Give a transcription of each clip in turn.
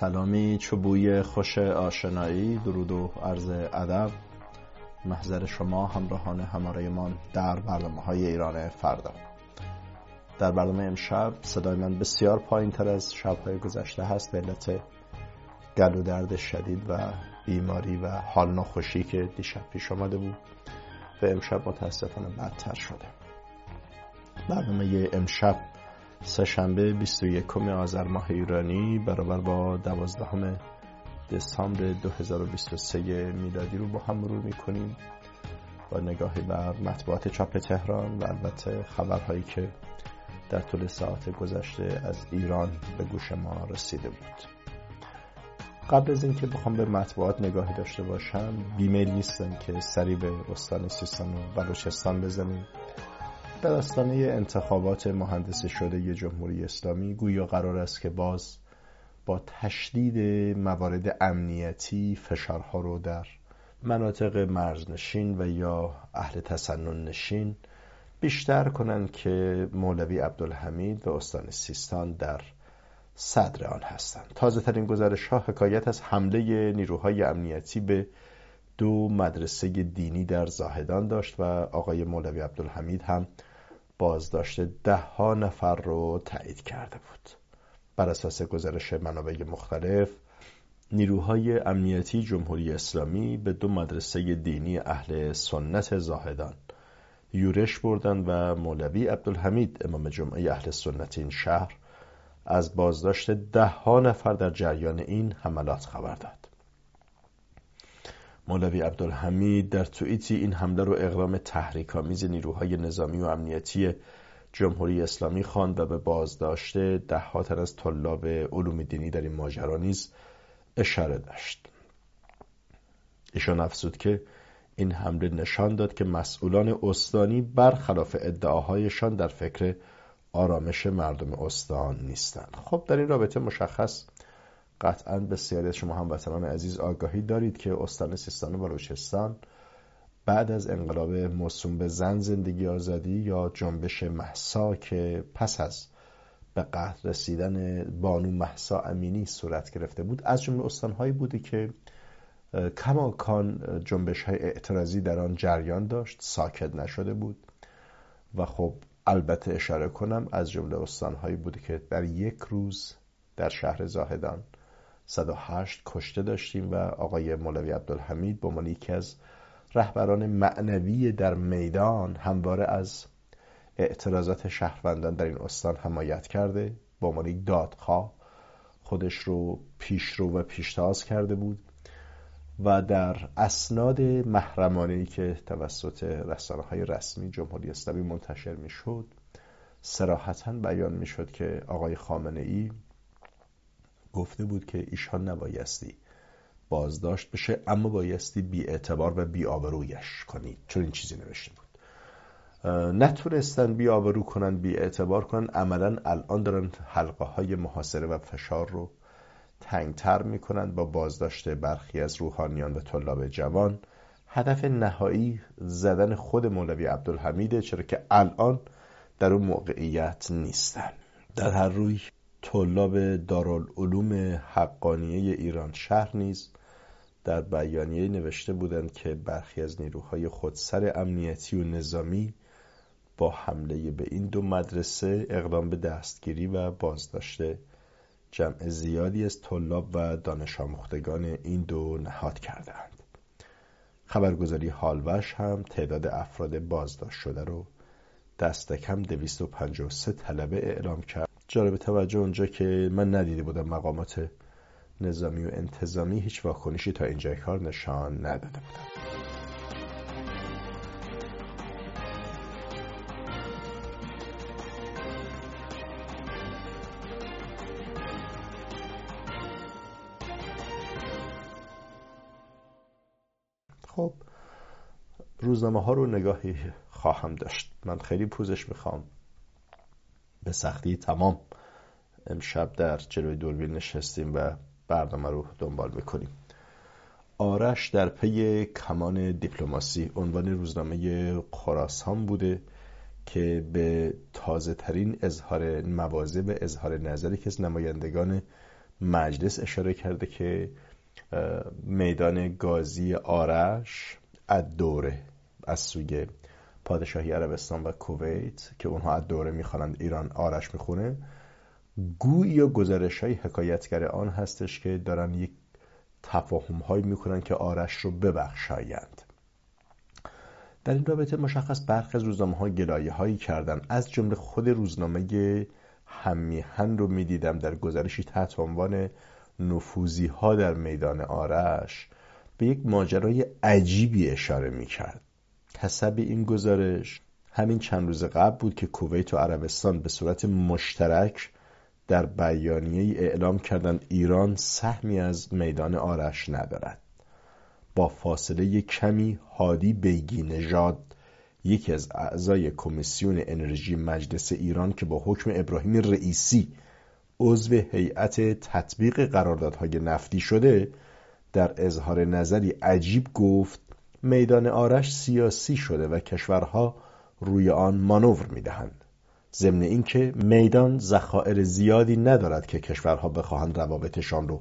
سلامی چوبوی خوش آشنایی درود و عرض ادب. محضر شما همراهان همارایمان در برنامه های ایران فردا در برنامه امشب صدای من بسیار پایین تر از شبهای گذشته هست. به علت گل و درد شدید و بیماری و حال ناخوشی که دیشب پیش آمده بود و امشب متاسفانه بدتر شده. برنامه امشب سهشنبه 21 آذر ماه ایرانی برابر با 12 دسامبر 2023 میلادی رو با هم مرور می‌کنیم. با نگاهی بر مطبوعات چاپ تهران و البته خبرهایی که در طول ساعت گذشته از ایران به گوش ما رسیده بود. قبل از اینکه بخوام به مطبوعات نگاهی داشته باشم بیمیل نیستم که سری به استان سیستان و بلوچستان بزنیم. در آستانه انتخابات مهندسی شده جمهوری اسلامی گویا قرار است که باز با تشدید موارد امنیتی فشارها رو در مناطق مرزنشین و یا اهل تسنن نشین بیشتر کنند که مولوی عبدالحمید و استان سیستان در صدر آن هستند. تازه ترین گزارش ها حکایت از حمله نیروهای امنیتی به دو مدرسه دینی در زاهدان داشت و آقای مولوی عبدالحمید هم بازداشت ده ها نفر رو تایید کرده بود. بر اساس گزارش منابع مختلف نیروهای امنیتی جمهوری اسلامی به دو مدرسه دینی اهل سنت زاهدان یورش بردن و مولوی عبدالحمید امام جمعه اهل سنت این شهر از بازداشت ده ها نفر در جریان این حملات خبر داد. مولوی عبدالحمید در توییتی این حمله رو اقدام تحریک‌آمیز نیروهای نظامی و امنیتی جمهوری اسلامی خواند و به بازداشت ده تن از طلاب علوم دینی در این ماجرا نیز اشاره داشت. ایشان افزود که این حمله نشان داد که مسئولان استانی برخلاف ادعاهایشان در فکر آرامش مردم استان نیستند. خب در این رابطه مشخص قطعا بسیاری از شما هموطنان عزیز آگاهی دارید که استان سیستان و بلوچستان بعد از انقلاب موسوم به زن زندگی آزادی یا جنبش محسا که پس از به قتل رسیدن بانو محسا امینی صورت گرفته بود از جمله استانهایی بوده که کماکان جنبش های اعتراضی در آن جریان داشت ساکت نشده بود و خب البته اشاره کنم از جمله استانهایی بوده که در یک روز در شهر زاهدان 108 کشته داشتیم و آقای مولوی عبدالحمید به عنوان یکی از رهبران معنوی در میدان همواره از اعتراضات شهروندان در این استان حمایت کرده به عنوان یک دادخواه خودش رو پیشرو و پیشتاز کرده بود و در اسناد محرمانه که توسط رسانه های رسمی جمهوری اسلامی منتشر می‌شد سراحتا بیان می‌شد که آقای خامنه ای گفته بود که ایشان نبایستی بازداشت بشه اما بایستی بی اعتبار و بی آبرویش کنید. چون این چیزی نوشته بود. نتونستن بی آبرو کنن بی اعتبار کنن عملا الان دارن حلقه های محاصره و فشار رو تنگتر می‌کنن با بازداشت برخی از روحانیان و طلاب جوان. هدف نهایی زدن خود مولوی عبدالحمیده چرا که الان در اون موقعیت نیستن. در هر روی طلاب دارالعلوم حقانیه ایران شهر نیز در بیانیه نوشته بودند که برخی از نیروهای خودسر امنیتی و نظامی با حمله به این دو مدرسه اقدام به دستگیری و بازداشت جمع زیادی از طلاب و دانش آموختگان این دو نهاد کردند. خبرگزاری حالوش هم تعداد افراد بازداشت شده رو دست کم 253 طلبه اعلام کرد. جالب توجه اونجا که من ندیده بودم مقامات نظامی و انتظامی هیچ واکنشی تا اینجای کار نشان نداده بودن خب روزنامه ها رو نگاهی خواهم داشت. من خیلی پوزش می‌خوام. به سختی تمام. امشب در جلوی دوربین نشستیم و برنامه رو دنبال می‌کنیم. آرش در پی کمان دیپلماسی عنوان روزنامه خراسان بوده که به تازه ترین اظهار موازه و اظهار نظری که از نمایندگان مجلس اشاره کرده که میدان گازی آرش از دوره از سوی پادشاهی عربستان و کویت که اونها از دوره می‌خوانند ایران آرش می‌خونه گویی و گزارش های حکایتگر آن هستش که دارن یک تفاهم هایی می‌کنن که آرش رو ببخشایند. در این رابطه مشخص برخی از روزنامه ها گلایه هایی کردن. از جمله خود روزنامه همیهن رو می‌دیدم در گزارشی تحت عنوان نفوزی ها در میدان آرش به یک ماجرای عجیبی اشاره می‌کرد. حسب این گزارش همین چند روز قبل بود که کویت و عربستان به صورت مشترک در بیانیه اعلام کردند ایران سهمی از میدان آرش ندارد. با فاصله کمی هادی بیگی نژاد یکی از اعضای کمیسیون انرژی مجلس ایران که با حکم ابراهیم رئیسی عضو هیئت تطبیق قراردادهای نفتی شده در اظهار نظری عجیب گفت میدان آرش سیاسی شده و کشورها روی آن مانور می‌دهند. ضمن اینکه میدان ذخایر زیادی ندارد که کشورها بخواهند روابطشان رو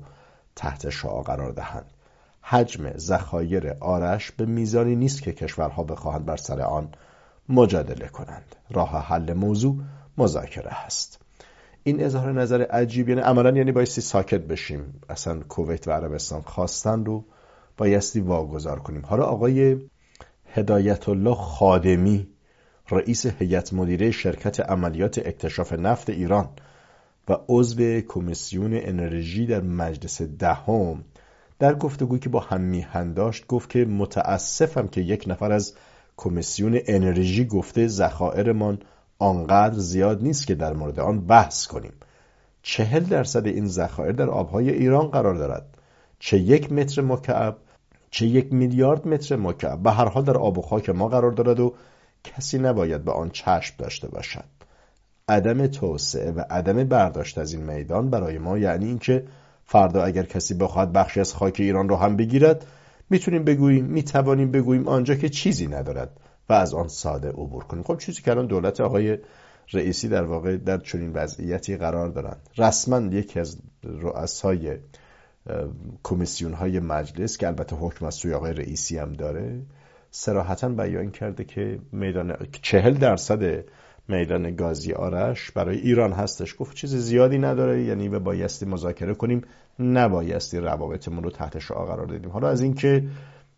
تحت شعا قرار دهند. حجم ذخایر آرش به میزانی نیست که کشورها بخواهند بر سر آن مجادله کنند. راه حل موضوع مذاکره هست این اظهار نظر عجیب یعنی عملا یعنی بایستی ساکت بشیم. اصلا کویت و عربستان خواستن رو بایستی واگذار کنیم. حالا آقای هدایت الله خادمی رئیس هیئت مدیره شرکت عملیات اکتشاف نفت ایران و عضو کمیسیون انرژی در مجلس دهم در گفتگویی که با هم میهن داشت گفت که متاسفم که یک نفر از کمیسیون انرژی گفته ذخایرمان آنقدر زیاد نیست که در مورد آن بحث کنیم. چهل درصد این ذخایر در آبهای ایران قرار دارد. چه یک متر مکعب چه یک میلیارد متر مکعب به هر حال در آب و خاک ما قرار دارد و کسی نباید به آن چشم داشته باشد. عدم توسعه و عدم برداشت از این میدان برای ما یعنی اینکه فردا اگر کسی بخواهد بخشی از خاک ایران رو هم بگیرد می‌تونیم بگوییم می‌توانیم بگوییم آنجا که چیزی ندارد و از آن ساده عبور کنیم. خب چیزی که الان دولت آقای رئیسی در واقع در چنین وضعیتی قرار دارند. رسما یکی از رؤسای کمیسیون های مجلس که البته حکم از سوی آقای رئیسی هم داره سراحتا بیان کرده که میدان چهل درصد میدان گازی آرش برای ایران هستش. گفت چیز زیادی نداره یعنی به بایستی مذاکره کنیم نبایستی روابطمون رو تحت شعا قرار بدیم. حالا از اینکه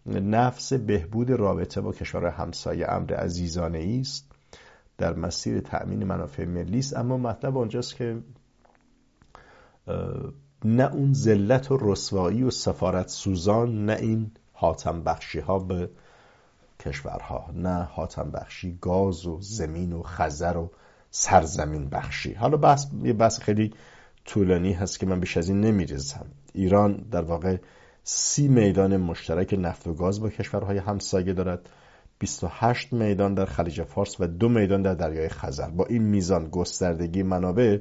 نفس بهبود رابطه با کشور همسایه امر عزیزانه است در مسیر تأمین منافع ملی است. اما مطلب آنجاست که نه اون ذلت و رسوایی و سفارت سوزان نه این حاتم بخشی ها به کشورها نه حاتم بخشی گاز و زمین و خزر و سرزمین بخشی. حالا بحث یه بحث خیلی طولانی هست که من بیش از این نمیریزم. ایران در واقع سی میدان مشترک نفت و گاز با کشورهای همسایه دارد. 28 میدان در خلیج فارس و دو میدان در دریای خزر. با این میزان گستردگی منابع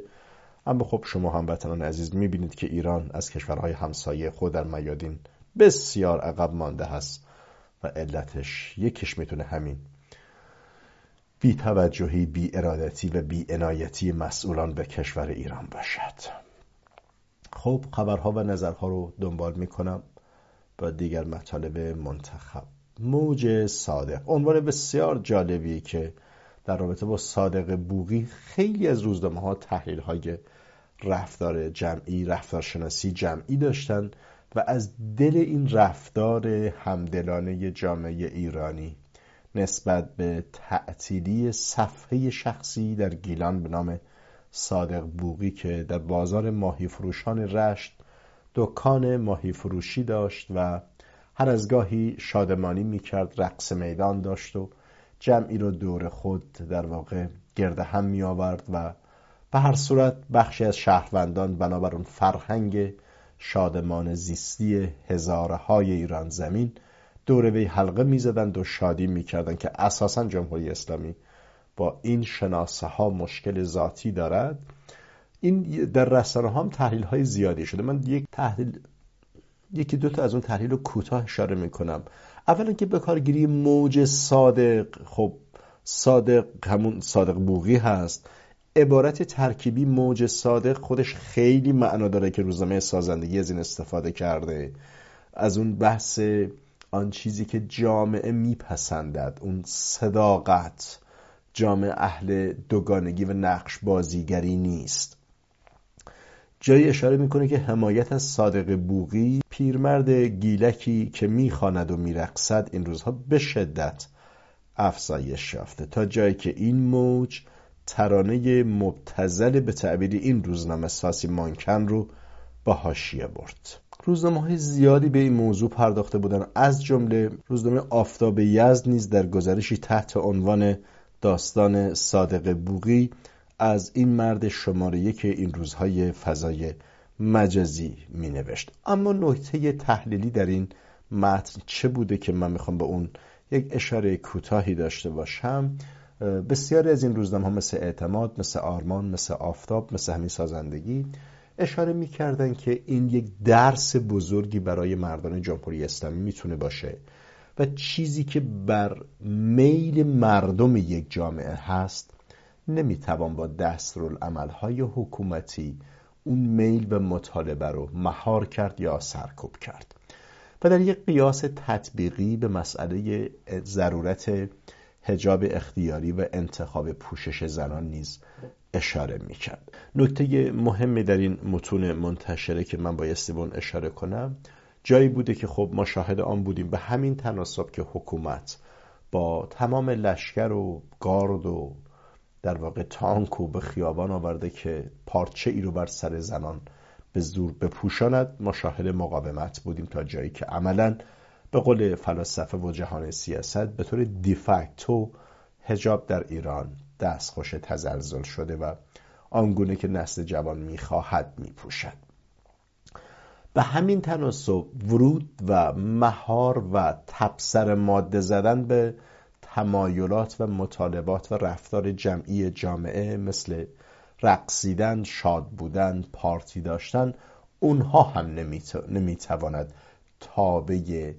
اما خب شما هم وطنان عزیز می‌بینید که ایران از کشورهای همسایه خود در میادین بسیار عقب مانده هست و علتش یکیش می‌تونه همین. بی توجهی بی ارادتی و بی انایتی مسئولان به کشور ایران باشد. خب خبرها و نظرها رو دنبال می‌کنم با دیگر مطالب منتخب. موج صادق. عنوان بسیار جالبی که در رابطه با صادق بوغی خیلی از روزنامه ها تحلیل های رفتار جمعی رفتارشناسی جمعی داشتن و از دل این رفتار همدلانه جامعه ایرانی نسبت به تعطیلی صفحه شخصی در گیلان به نام صادق بوغی که در بازار ماهی فروشان رشت دکان ماهی فروشی داشت و هر از گاهی شادمانی می‌کرد رقص میدان داشت و جمعی رو دور خود در واقع گرد هم می آورد و به هر صورت بخشی از شهروندان بنابر اون فرهنگ شادمان زیستی هزارهای ایران زمین دور وی حلقه می‌زدند و شادی می‌کردند که اساسا جمهوری اسلامی با این شناسه ها مشکل ذاتی دارد. این در رسانه هم تحلیل های زیادی شده. من یک تحلیل یکی دو تا از اون تحلیل رو کوتاه اشاره می‌کنم. اولا که به کارگیری موج صادق خب صادق همون صادق بوغی هست. عبارت ترکیبی موج صادق خودش خیلی معنا داره که روزنامه سازندگی از این استفاده کرده. از اون بحث آن چیزی که جامعه میپسندد اون صداقت جامعه اهل دوگانگی و نقش بازیگری نیست. جایی اشاره می‌کنه که حمایت از صادق بوغی پیرمرد گیلکی که می‌خواند و میرقصد این روزها به شدت افزایش یافته. تا جایی که این موج ترانه مبتزل به تعبیر این روزنامه ساسی مانکن رو با حاشیه برد. روزنامه های زیادی به این موضوع پرداخته بودن. از جمله روزنامه آفتاب یزد نیز در گزارشی تحت عنوان داستان صادق بوغی از این مرد شماره یک این روزهای فضای مجازی می نوشت اما نکته تحلیلی در این متن چه بوده که من می‌خوام به اون یک اشاره کوتاهی داشته باشم؟ بسیاری از این روزنامه ها مثل اعتماد مثل آرمان مثل آفتاب مثل همین سازندگی اشاره می‌کردن که این یک درس بزرگی برای مردان جمهوری اسلامی می‌تونه باشه و چیزی که بر میل مردم یک جامعه هست نمی‌توان با های حکومتی اون میل به مطالبه رو مهار کرد یا سرکوب کرد. و در یک قیاس تطبیقی به مسئله ضرورت هجاب اختیاری و انتخاب پوشش زنان نیز اشاره می‌کرد. نکته مهمی در این متون منتشره که من بایستی به اون اشاره کنم جایی بوده که خب ما شاهد آن بودیم. به همین تناسب که حکومت با تمام لشکر و گارد و در واقع تانک و به خیابان آورده که پارچه ای رو بر سر زنان به زور بپوشاند ما شاهد مقاومت بودیم تا جایی که عملا به قول فلاسفه و جهان سیاست به طور دیفکتو هجاب در ایران دستخوش تزلزل شده و آنگونه که نسل جوان می‌خواهد میپوشد. به همین تناسب ورود و مهار و تبسر ماده زدن به تمایلات و مطالبات و رفتار جمعی جامعه مثل رقصیدن، شاد بودن، پارتی داشتن اونها هم نمی‌تواند تابع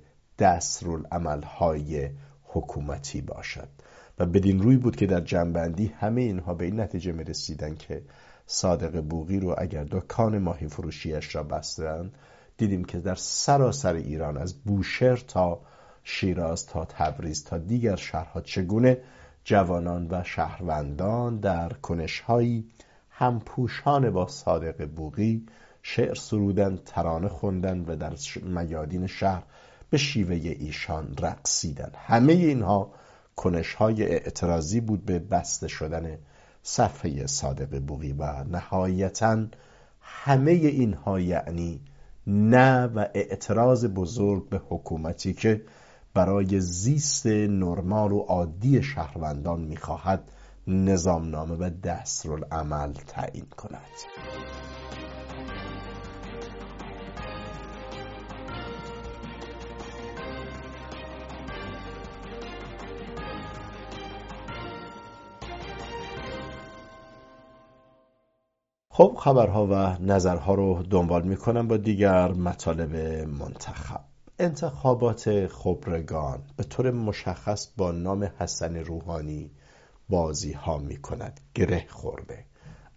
های حکومتی باشد. و بدین روی بود که در جنبندی همه اینها به این نتیجه می رسیدن که صادق بوغی رو اگر دکان ماهی فروشیش را بستن دیدیم که در سراسر ایران از بوشهر تا شیراز تا تبریز تا دیگر شهرها چگونه جوانان و شهروندان در کنشهایی همپوشان با صادق بوغی شعر سرودن ترانه خوندن و در میادین شهر به شیوه ایشان رقصیدن. همه اینها کنش های اعتراضی بود به بسته شدن صفحه صادق بوغی و نهایتا همه اینها یعنی نه و اعتراض بزرگ به حکومتی که برای زیست نرمال و عادی شهروندان می‌خواهد نظامنامه و دستورالعمل تعیین کند. خب خبرها و نظرها رو دنبال می‌کنم با دیگر مطالب منتخب. انتخابات خبرگان به طور مشخص با نام حسن روحانی بازی ها می کند گره خورده.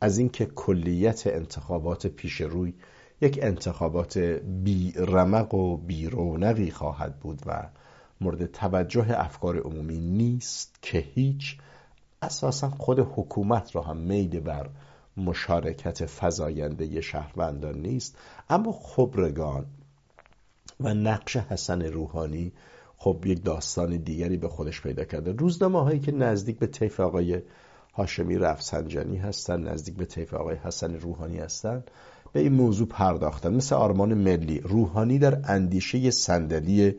از اینکه کلیت انتخابات پیش روی یک انتخابات بی رمق و بی رونقی خواهد بود و مورد توجه افکار عمومی نیست که هیچ. اساسا خود حکومت را هم میل بر مشارکت فزاینده شهروندان نیست. اما خبرگان و نقش حسن روحانی خب یک داستان دیگری به خودش پیدا کرده. روزنامه هایی که نزدیک به طیف آقای هاشمی رفسنجانی هستن نزدیک به طیف آقای حسن روحانی هستن به این موضوع پرداختن. مثل آرمان ملی روحانی در اندیشه صندلی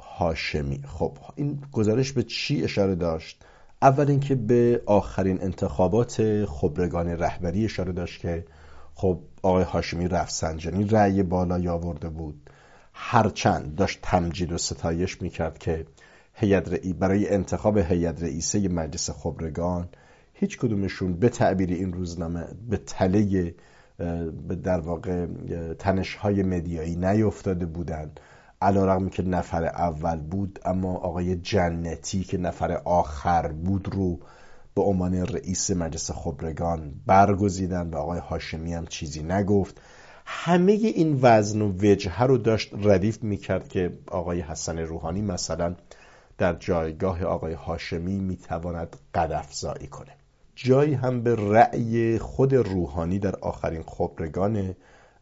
هاشمی. خب این گزارش به چی اشاره داشت؟ اول اینکه به آخرین انتخابات خبرگان رهبری اشاره داشت که خب آقای هاشمی رفسنجانی رأی بالایی آورده بود. هرچند داشت تمجید و ستایش می‌کرد که هیئت برای انتخاب هیئت رئیسه مجلس خبرگان هیچ کدومشون به تعبیر این روزنامه به تله در واقع تنشهای مدیایی نیفتاده بودند علا که نفر اول بود اما آقای جنتی که نفر آخر بود رو به عنوان رئیس مجلس خبرگان برگزیدن و آقای هاشمی هم چیزی نگفت. همه این وزن و وجهه رو داشت ردیف می‌کرد که آقای حسن روحانی مثلا در جایگاه آقای هاشمی می‌تواند قدفزایی کنه. جایی هم به رأی خود روحانی در آخرین خبرگان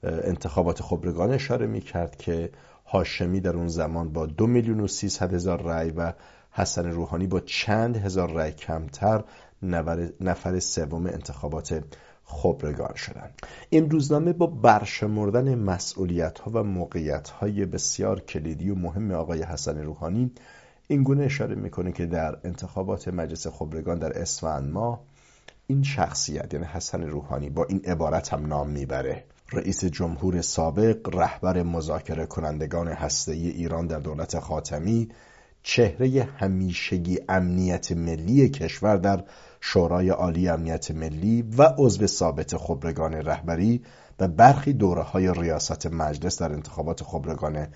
انتخابات خبرگان اشاره می‌کرد که هاشمی در اون زمان با دو میلیون و سیصد هزار رأی و حسن روحانی با چند هزار رأی کمتر نفر سوم انتخابات خبرگان شدند. این روزنامه با برشمردن مسئولیت ها و موقعیت های بسیار کلیدی و مهم آقای حسن روحانی این گونه اشاره می‌کنه که در انتخابات مجلس خبرگان در اسفند ماه این شخصیت یعنی حسن روحانی با این عبارت هم نام می‌بره. رئیس جمهور سابق رهبر مذاکره کنندگان هسته‌ای ایران در دولت خاتمی چهره همیشگی امنیت ملی کشور در شورای عالی امنیت ملی و عضو ثابت خبرگان رهبری و برخی دوره های ریاست مجلس در انتخابات خبرگان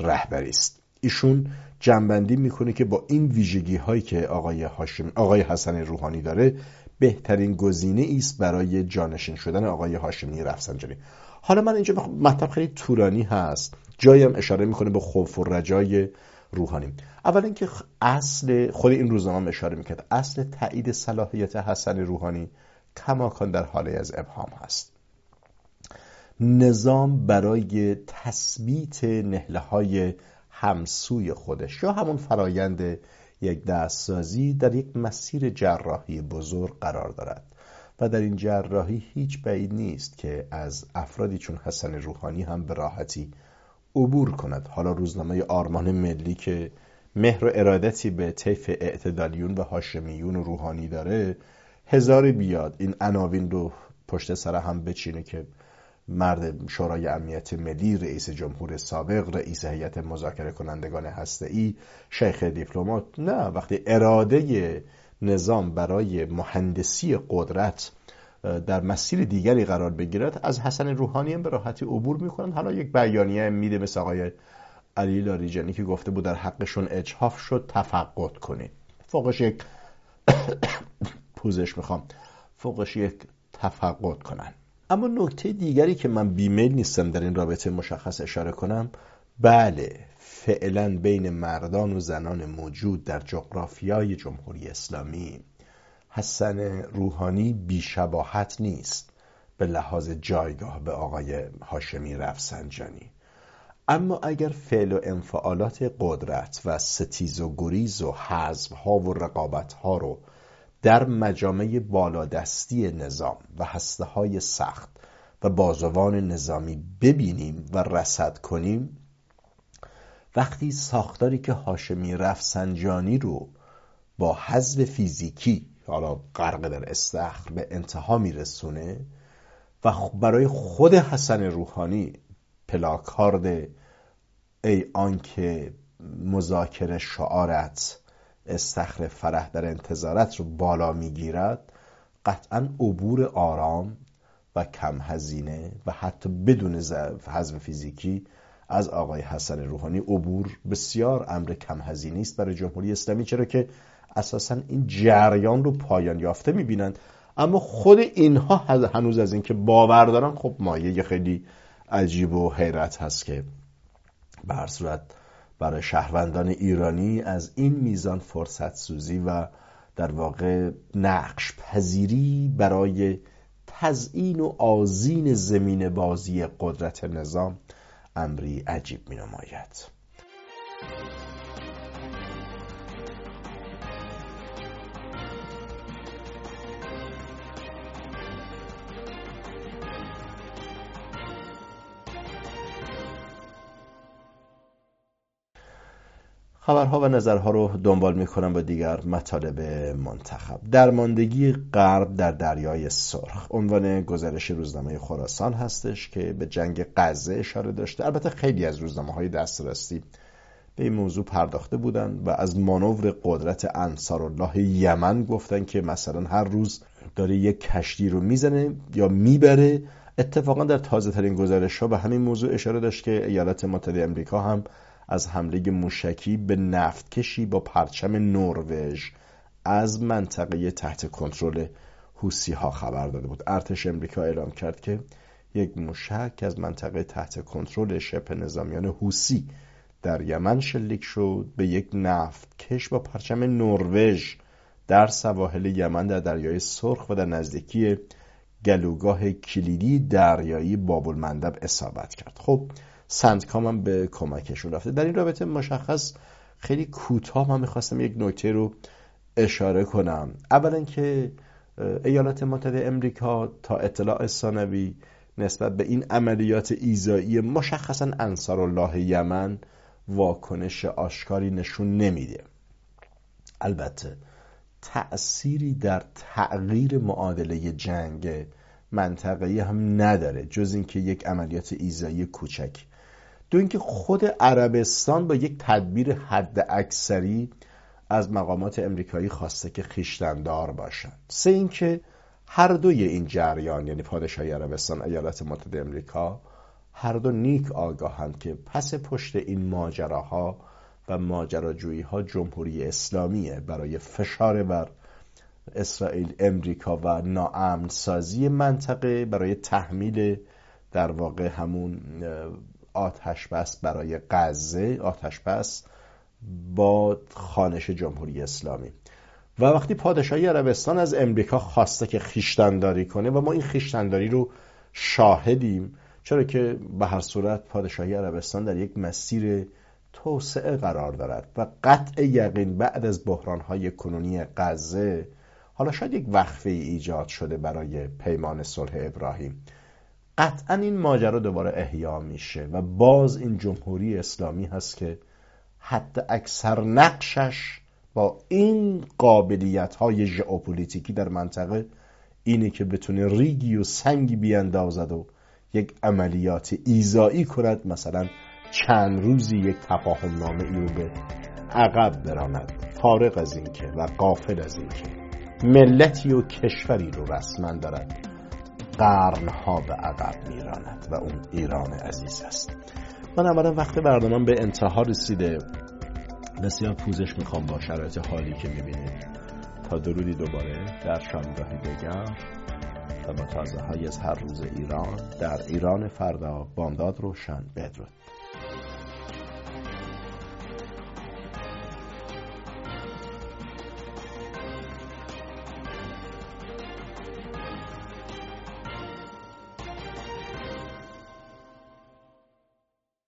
رهبری است. ایشون جنبندی می‌کنه که با این ویژگی هایی که آقای, آقای حسن روحانی داره بهترین گزینه است برای جانشین شدن آقای هاشمی رفسنجانی. حالا من اینجا مطلب خیلی طولانی هست. جایم اشاره می‌کنه به خوف و رجای روحانی. اول اینکه اصل خود این روزنامه اشاره می‌کرد. اصل تایید صلاحیت حسن روحانی کماکان در حاله از ابهام هست. نظام برای تثبیت نهله های همسوی خودش یا همون فرایند یک دستسازی در یک مسیر جراحی بزرگ قرار دارد و در این جراحی هیچ بعید نیست که از افرادی چون حسن روحانی هم به راحتی عبور کند. حالا روزنامه آرمان ملی که مهر و ارادتی به طیف اعتدالیون و هاشمیون و روحانی داره هزاری بیاد. این عناوین رو پشت سر هم بچینه که مرد شورای امنیت ملی رئیس جمهور سابق رئیس هیئت مذاکره کنندگان هسته‌ای شیخ دیپلمات. نه وقتی اراده نظام برای مهندسی قدرت در مسیر دیگری قرار بگیرد از حسن روحانی هم به راحتی عبور می‌کنن حالا یک بیانیه میده مثل آقای علی لاریجانی که گفته بود در حقشون اجحاف شد تفقد کنید. فوقش یک پوزش می‌خوام. فوقش یک تفقد کنن. اما نکته دیگری که من بیمیل نیستم در این رابطه مشخص اشاره کنم بله فعلا بین مردان و زنان موجود در جغرافیای جمهوری اسلامی حسن روحانی بیشباهت نیست به لحاظ جایگاه به آقای هاشمی رفسنجانی. اما اگر فعل و انفعالات قدرت و ستیز و گریز و حزب ها و رقابت ها رو در مجامع بالادستی نظام و هسته های سخت و بازوان نظامی ببینیم و رسد کنیم وقتی ساختاری که هاشمی رفسنجانی رو با حذف فیزیکی حالا غرق در استخر به انتها میرسونه و برای خود حسن روحانی پلاکارد ای آنکه مذاکره شعارت استخر فرح در انتظارت رو بالا می‌گیرد قطعا عبور آرام و کم هزینه و حتی بدون حزم فیزیکی از آقای حسن روحانی عبور بسیار امر کم هزینه است برای جمهوری اسلامی چرا که اساسا این جریان رو پایان یافته می‌بینند. اما خود اینها هنوز از اینکه باور دارن خب مایه خیلی عجیب و حیرت هست که به صورت برای شهروندان ایرانی از این میزان فرصت سوزی و در واقع نقش پذیری برای تزیین و آزین زمین بازی قدرت نظام امری عجیب می نماید خبرها و نظرها رو دنبال می‌کنم با دیگر مطالب منتخب. درماندگی غرب در دریای سرخ. عنوان گزارش روزنامه خراسان هستش که به جنگ غزه اشاره داشته. البته خیلی از روزنامه های دسترسی به این موضوع پرداخته بودند و از مانور قدرت انصارالله یمن گفتن که مثلا هر روز داره یک کشتی رو می‌زنه یا می‌بره. اتفاقا در تازه ترین گزارش ها به همین موضوع اشاره داشت که ایالات متحده امریکا هم از حمله موشکی به نفتکشی با پرچم نروژ از منطقه تحت کنترل حوسی ها خبر داده بود. ارتش امریکا اعلام کرد که یک موشک از منطقه تحت کنترل شبه نظامیان حوسی در یمن شلیک شد به یک نفت کش با پرچم نروژ در سواحل یمن در دریای سرخ و در نزدیکی گلوگاه کلیدی دریایی بابل مندب اصابت کرد. خب سندکام هم به کمکشون رفته. در این رابطه مشخص خیلی کوتاه من می‌خواستم یک نکته رو اشاره کنم. اولا که ایالات متحده امریکا تا اطلاع ثانوی نسبت به این عملیات ایزایی مشخصا انصار الله یمن واکنش آشکاری نشون نمیده. البته تأثیری در تغییر معادله جنگ منطقه‌ای هم نداره جز اینکه یک عملیات ایزایی کوچک دو اینکه خود عربستان با یک تدبیر حد اکثری از مقامات امریکایی خواسته که خیشتندار باشند. سه اینکه هر دوی این جریان یعنی پادشاهی عربستان ایالات متحده امریکا هر دو نیک آگاهند که پس پشت این ماجراها و ماجراجویی ها جمهوری اسلامیه. برای فشار بر اسرائیل امریکا و ناامن سازی منطقه برای تحمیل در واقع همون آتش بس برای غزه آتش بس با خانش جمهوری اسلامی. و وقتی پادشاهی عربستان از امریکا خواسته که خیشتنداری کنه و ما این خیشتنداری رو شاهدیم چرا که به هر صورت پادشاهی عربستان در یک مسیر توسعه قرار دارد و قطع یقین بعد از بحرانهای کنونی غزه حالا شاید یک وقفه ایجاد شده برای پیمان صلح ابراهیم. قطعا این ماجرا دوباره احیا میشه و باز این جمهوری اسلامی هست که حتی اکثر نقشش با این قابلیت های ژئوپلیتیکی در منطقه اینه که بتونه ریگی و سنگی بیاندازد و یک عملیات ایزایی کند. مثلا چند روزی یک تفاهم نامه ای رو به عقب براند. فارغ از اینکه و قافل از اینکه. ملتی و کشوری رو رسما دارد. قرنها به عقب میراند و اون ایران عزیز است. من اولا وقت برنامه به انتها رسیده. بسیار پوزش می‌خوام با شرایط حالی که می‌بینید. تا درودی دوباره در شامگاهی بگم و با های از هر روز ایران در ایران فردا بامداد روشن. بدرود.